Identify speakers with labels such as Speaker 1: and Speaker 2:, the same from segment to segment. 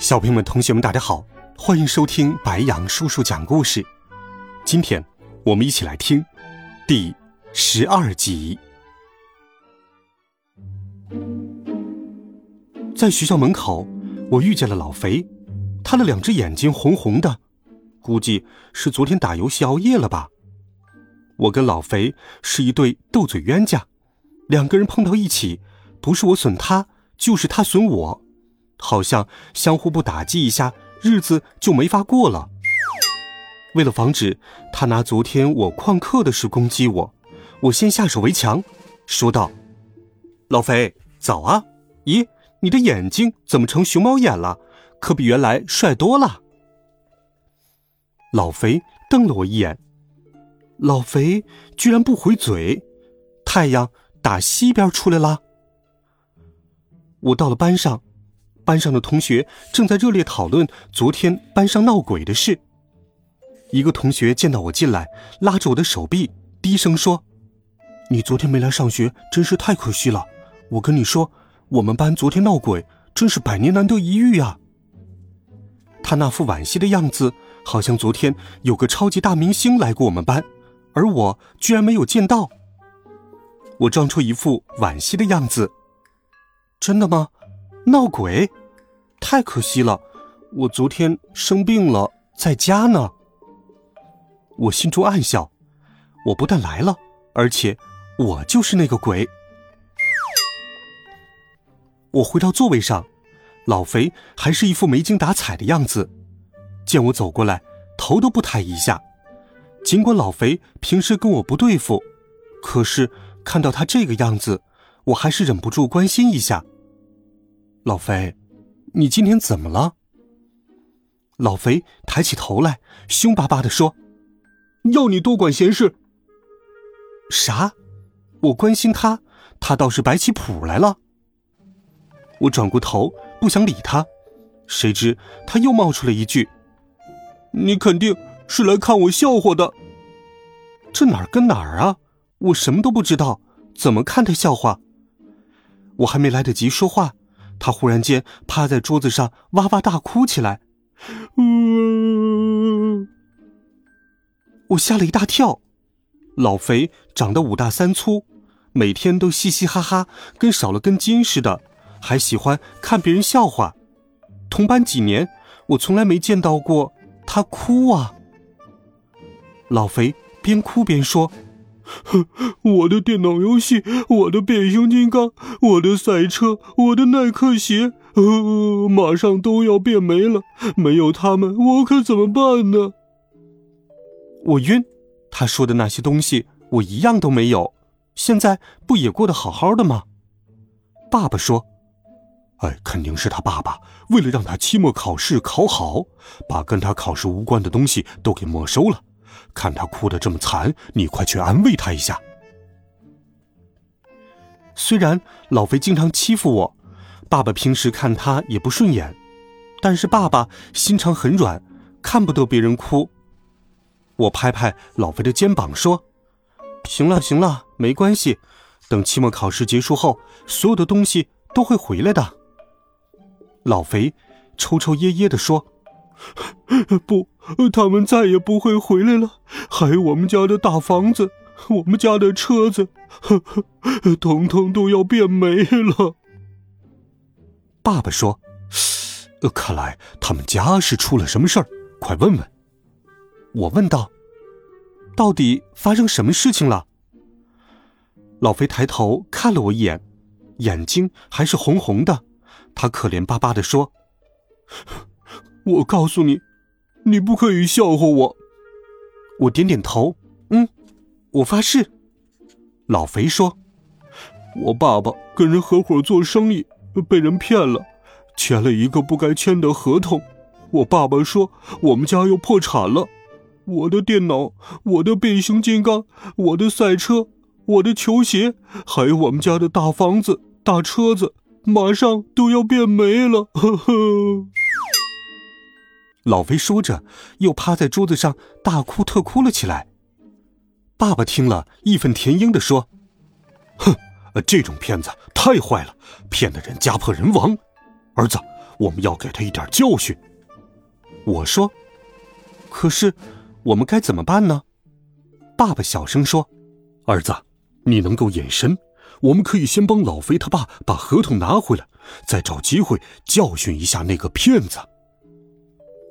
Speaker 1: 小朋友们、同学们，大家好，欢迎收听白羊叔叔讲故事。今天我们一起来听第十二集。在学校门口，我遇见了老肥，他的两只眼睛红红的，估计是昨天打游戏熬夜了吧。我跟老肥是一对斗嘴冤家，两个人碰到一起，不是我损他，就是他损我。好像相互不打击一下，日子就没法过了。为了防止他拿昨天我旷课的事攻击我，我先下手为强，说道：“老肥，早啊！咦，你的眼睛怎么成熊猫眼了？可比原来帅多了。”老肥瞪了我一眼，老肥居然不回嘴。太阳打西边出来了。我到了班上。班上的同学正在热烈讨论昨天班上闹鬼的事。一个同学见到我进来，拉着我的手臂，低声说：“你昨天没来上学，真是太可惜了。我跟你说，我们班昨天闹鬼，真是百年难得一遇呀。”他那副惋惜的样子，好像昨天有个超级大明星来过我们班，而我居然没有见到。我装出一副惋惜的样子：“真的吗？闹鬼？”太可惜了，我昨天生病了，在家呢。我心中暗笑，我不但来了，而且我就是那个鬼。我回到座位上，老肥还是一副没精打采的样子，见我走过来，头都不抬一下。尽管老肥平时跟我不对付，可是看到他这个样子，我还是忍不住关心一下。老肥。你今天怎么了？老肥抬起头来，凶巴巴的说：“要你多管闲事。”啥？我关心他，他倒是摆起谱来了。我转过头，不想理他，谁知他又冒出了一句：“你肯定是来看我笑话的。”这哪儿跟哪儿啊？我什么都不知道，怎么看他笑话？我还没来得及说话。他忽然间趴在桌子上哇哇大哭起来，嗯，我吓了一大跳。老肥长得五大三粗，每天都嘻嘻哈哈，跟少了根筋似的，还喜欢看别人笑话。同班几年，我从来没见到过他哭啊。老肥边哭边说。我的电脑游戏，我的变形金刚，我的赛车，我的耐克鞋，呃，马上都要变没了。没有他们，我可怎么办呢？我晕。他说的那些东西，我一样都没有。现在不也过得好好的吗？爸爸说：“哎，肯定是他爸爸为了让他期末考试考好，把跟他考试无关的东西都给没收了。”看他哭得这么惨，你快去安慰他一下。虽然老肥经常欺负我，爸爸平时看他也不顺眼，但是爸爸心肠很软，看不得别人哭。我拍拍老肥的肩膀说：“行了行了，没关系，等期末考试结束后，所有的东西都会回来的。”老肥抽抽噎噎的说。不，他们再也不会回来了。还有我们家的大房子，我们家的车子，统统都要变没了。爸爸说：“看来他们家是出了什么事儿，快问问。”我问道：“到底发生什么事情了？”老肥抬头看了我一眼，眼睛还是红红的。他可怜巴巴的说。我告诉你，你不可以笑话我。我点点头，嗯，我发誓。老肥说：“我爸爸跟人合伙做生意，被人骗了，签了一个不该签的合同，我爸爸说我们家要破产了，我的电脑、我的变形金刚、我的赛车、我的球鞋，还有我们家的大房子、大车子，马上都要变没了。呵呵。老肥说着，又趴在桌子上大哭特哭了起来。爸爸听了，义愤填膺的说：“哼，这种骗子太坏了，骗的人家破人亡。儿子，我们要给他一点教训。”我说：“可是，我们该怎么办呢？”爸爸小声说：“儿子，你能够隐身，我们可以先帮老肥他爸把合同拿回来，再找机会教训一下那个骗子。”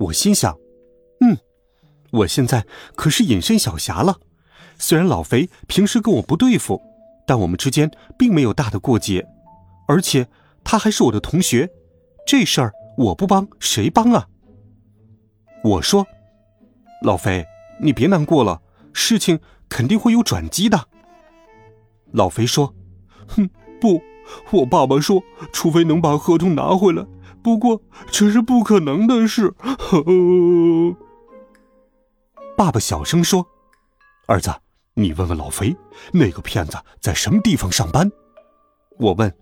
Speaker 1: 我心想：“嗯，我现在可是隐身小侠了。”虽然老肥平时跟我不对付，但我们之间并没有大的过节，而且他还是我的同学，这事儿我不帮谁帮啊？我说，老肥，你别难过了，事情肯定会有转机的。老肥说：“哼，不，我爸爸说，除非能把合同拿回来，不过这是不可能的事。”呵呵。爸爸小声说：“儿子。”你问问老肥，那个骗子在什么地方上班？我问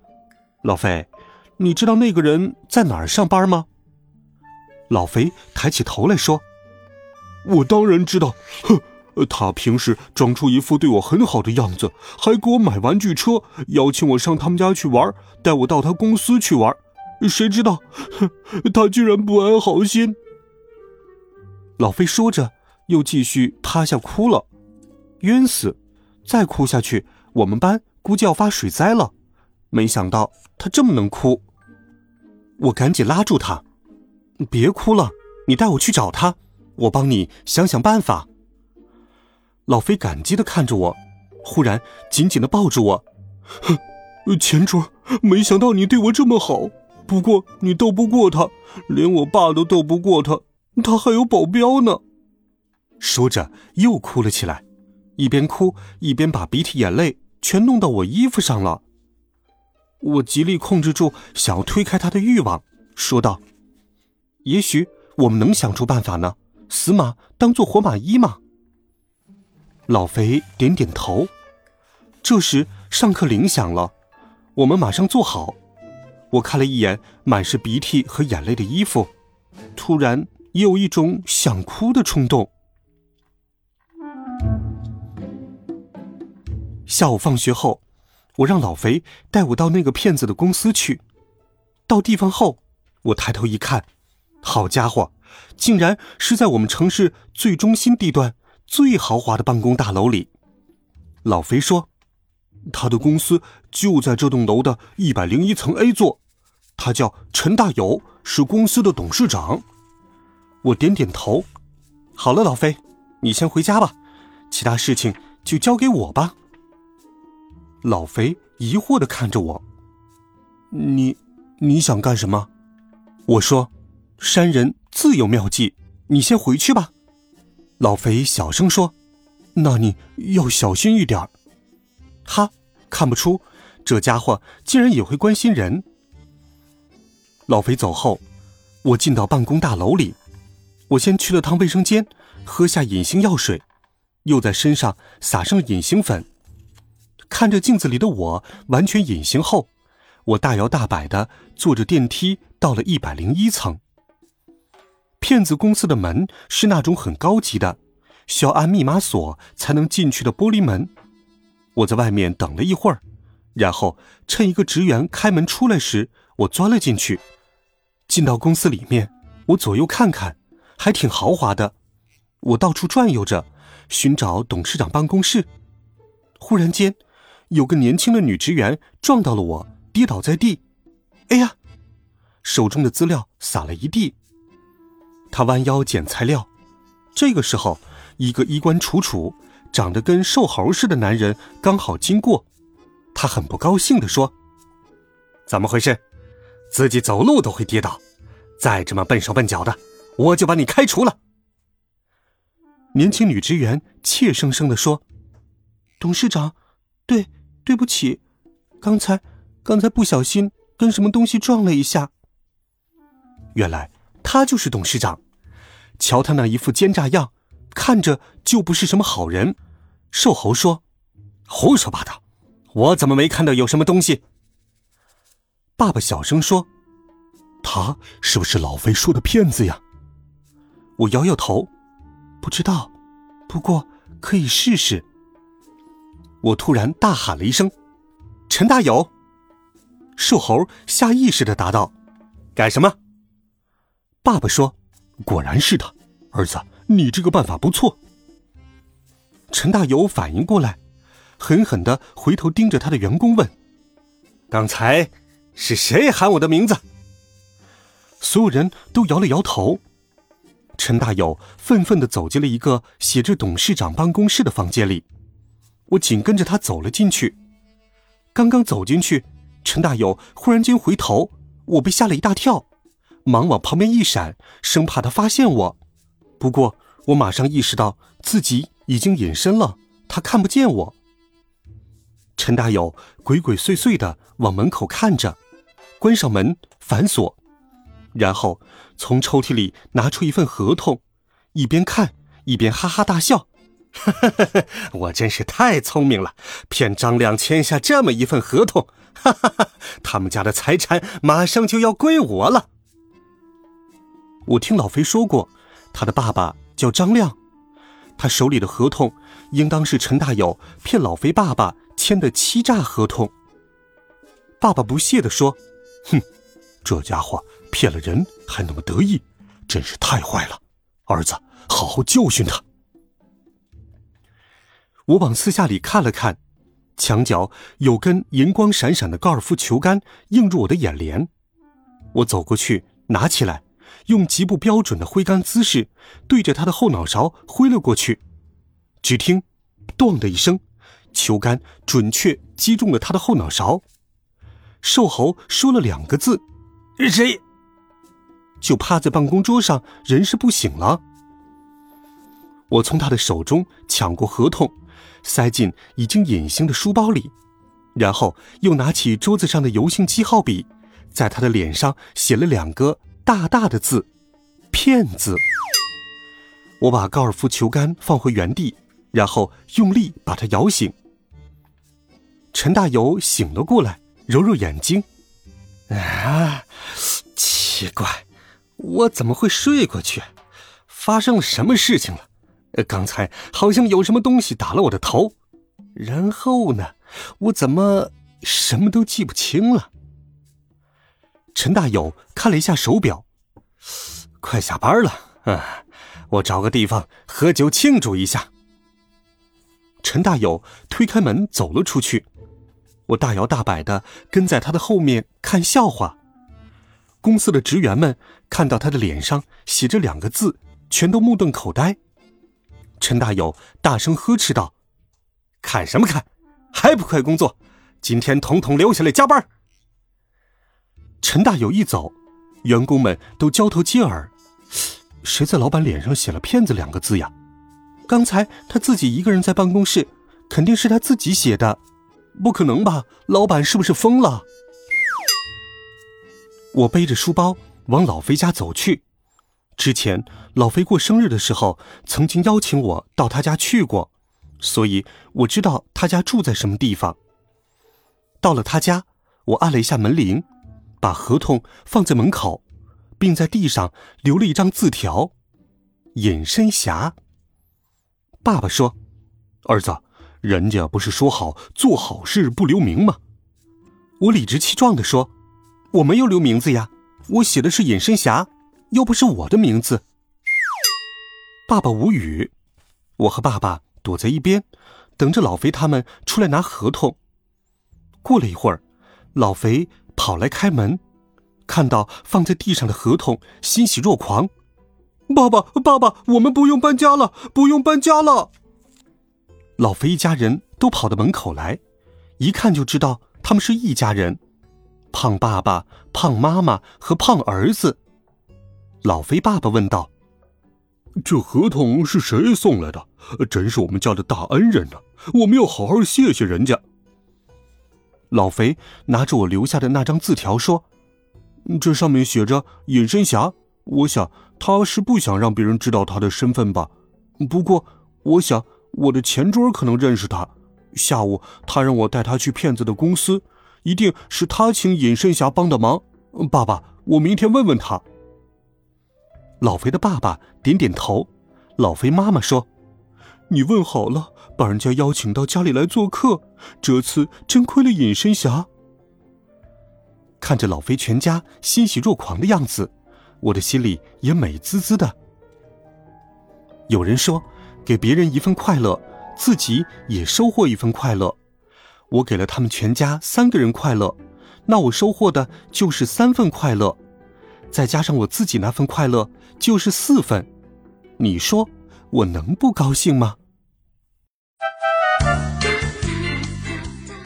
Speaker 1: 老肥，你知道那个人在哪儿上班吗？老肥抬起头来说：“我当然知道，哼，他平时装出一副对我很好的样子，还给我买玩具车，邀请我上他们家去玩，带我到他公司去玩。谁知道，他居然不安好心。”老飞说着，又继续趴下哭了。冤死！再哭下去，我们班估计要发水灾了。没想到他这么能哭，我赶紧拉住他：“别哭了，你带我去找他，我帮你想想办法。”老飞感激的看着我，忽然紧紧的抱住我：“ 钱卓，没想到你对我这么好。不过你斗不过他，连我爸都斗不过他，他还有保镖呢。”说着又哭了起来。一边哭一边把鼻涕眼泪全弄到我衣服上了。我极力控制住想要推开他的欲望，说道：“也许我们能想出办法呢，死马当做活马医嘛。”老肥点点头。这时上课铃响了，我们马上坐好。我看了一眼满是鼻涕和眼泪的衣服，突然也有一种想哭的冲动。下午放学后，我让老肥带我到那个骗子的公司去。到地方后，我抬头一看，好家伙，竟然是在我们城市最中心地段、最豪华的办公大楼里。老肥说，他的公司就在这栋楼的一百零一层 A 座，他叫陈大友，是公司的董事长。我点点头，好了，老肥，你先回家吧，其他事情就交给我吧。老肥疑惑的看着我：“你，你想干什么？”我说：“山人自有妙计，你先回去吧。”老肥小声说：“那你要小心一点。”哈，看不出这家伙竟然也会关心人。老肥走后，我进到办公大楼里，我先去了趟卫生间，喝下隐形药水，又在身上撒上隐形粉。看着镜子里的我完全隐形后，我大摇大摆的坐着电梯到了一百零一层。骗子公司的门是那种很高级的，需要按密码锁才能进去的玻璃门。我在外面等了一会儿，然后趁一个职员开门出来时，我钻了进去。进到公司里面，我左右看看，还挺豪华的。我到处转悠着，寻找董事长办公室。忽然间。有个年轻的女职员撞到了我，跌倒在地。哎呀，手中的资料洒了一地。她弯腰捡材料。这个时候，一个衣冠楚楚、长得跟瘦猴似的男人刚好经过。他很不高兴地说：“怎么回事？自己走路都会跌倒，再这么笨手笨脚的，我就把你开除了。”年轻女职员怯生生地说：“董事长，对。”对不起，刚才刚才不小心跟什么东西撞了一下。原来他就是董事长。瞧他那一副奸诈样，看着就不是什么好人。瘦猴说：“胡说八道，我怎么没看到有什么东西？”爸爸小声说：“他是不是老肥说的骗子呀？”我摇摇头，不知道，不过可以试试。我突然大喊了一声：“陈大友！”瘦猴下意识的答道：“改什么？”爸爸说：“果然是他，儿子，你这个办法不错。”陈大友反应过来，狠狠的回头盯着他的员工问：“刚才是谁喊我的名字？”所有人都摇了摇头。陈大友愤愤的走进了一个写着“董事长办公室”的房间里，我紧跟着他走了进去。刚刚走进去。陈大友忽然间回头，我被吓了一大跳，忙往旁边一闪，生怕他发现我。不过我马上意识到自己已经隐身了，他看不见我。陈大友鬼鬼祟祟的往门口看着，关上门反锁，然后从抽屉里拿出一份合同，一边看一边哈哈大笑：“ 我真是太聪明了，骗张亮签下这么一份合同。”哈哈哈！他们家的财产马上就要归我了。我听老肥说过，他的爸爸叫张亮，他手里的合同应当是陈大友骗老肥爸爸签的欺诈合同。爸爸不屑地说：“哼，这家伙骗了人还那么得意，真是太坏了。儿子，好好教训他。”我往四下里看了看。墙角有根银光闪闪的高尔夫球杆映入我的眼帘，我走过去拿起来，用极不标准的挥杆姿势对着他的后脑勺挥了过去。只听“咚”的一声，球杆准确击中了他的后脑勺。瘦猴说了两个字：“谁？”就趴在办公桌上，人事不醒了。我从他的手中抢过合同。塞进已经隐形的书包里，然后又拿起桌子上的油性记号笔，在他的脸上写了两个大大的字：“骗子。”我把高尔夫球杆放回原地，然后用力把它摇醒。陈大友醒了过来，揉揉眼睛：“啊，奇怪，我怎么会睡过去？发生了什么事情了？”刚才好像有什么东西打了我的头，然后呢，我怎么什么都记不清了？陈大友看了一下手表，快下班了，啊，我找个地方喝酒庆祝一下。陈大友推开门走了出去，我大摇大摆的跟在他的后面看笑话。公司的职员们看到他的脸上写着两个字，全都目瞪口呆。陈大友大声呵斥道：“看什么看？还不快工作！今天统统留下来加班！”陈大友一走，员工们都交头接耳：“谁在老板脸上写了‘骗子’两个字呀？刚才他自己一个人在办公室，肯定是他自己写的，不可能吧？老板是不是疯了？”我背着书包往老肥家走去。之前老肥过生日的时候，曾经邀请我到他家去过，所以我知道他家住在什么地方。到了他家，我按了一下门铃，把合同放在门口，并在地上留了一张字条：“隐身侠。”爸爸说：“儿子，人家不是说好做好事不留名吗？”我理直气壮地说：“我没有留名字呀，我写的是隐身侠。”又不是我的名字。爸爸无语，我和爸爸躲在一边，等着老肥他们出来拿合同。过了一会儿，老肥跑来开门，看到放在地上的合同，欣喜若狂。爸爸，爸爸，我们不用搬家了，不用搬家了。老肥一家人都跑到门口来，一看就知道他们是一家人：胖爸爸、胖妈妈和胖儿子。老肥爸爸问道：“
Speaker 2: 这合同是谁送来的？真是我们家的大恩人呢！我们要好好谢谢人家。”
Speaker 1: 老肥拿着我留下的那张字条说：“这上面写着‘隐身侠’，
Speaker 2: 我想他是不想让别人知道他的身份吧。不过，我想我的前桌可能认识他。下午他让我带他去骗子的公司，一定是他请隐身侠帮的忙。爸爸，我明天问问他。
Speaker 1: 老肥的爸爸点点头。老肥妈妈说：“
Speaker 2: 你问好了，把人家邀请到家里来做客。这次真亏了隐身侠。”
Speaker 1: 看着老肥全家欣喜若狂的样子，我的心里也美滋滋的。有人说，给别人一份快乐，自己也收获一份快乐。我给了他们全家三个人快乐，那我收获的就是三份快乐，再加上我自己那份快乐，就是四份。你说我能不高兴吗？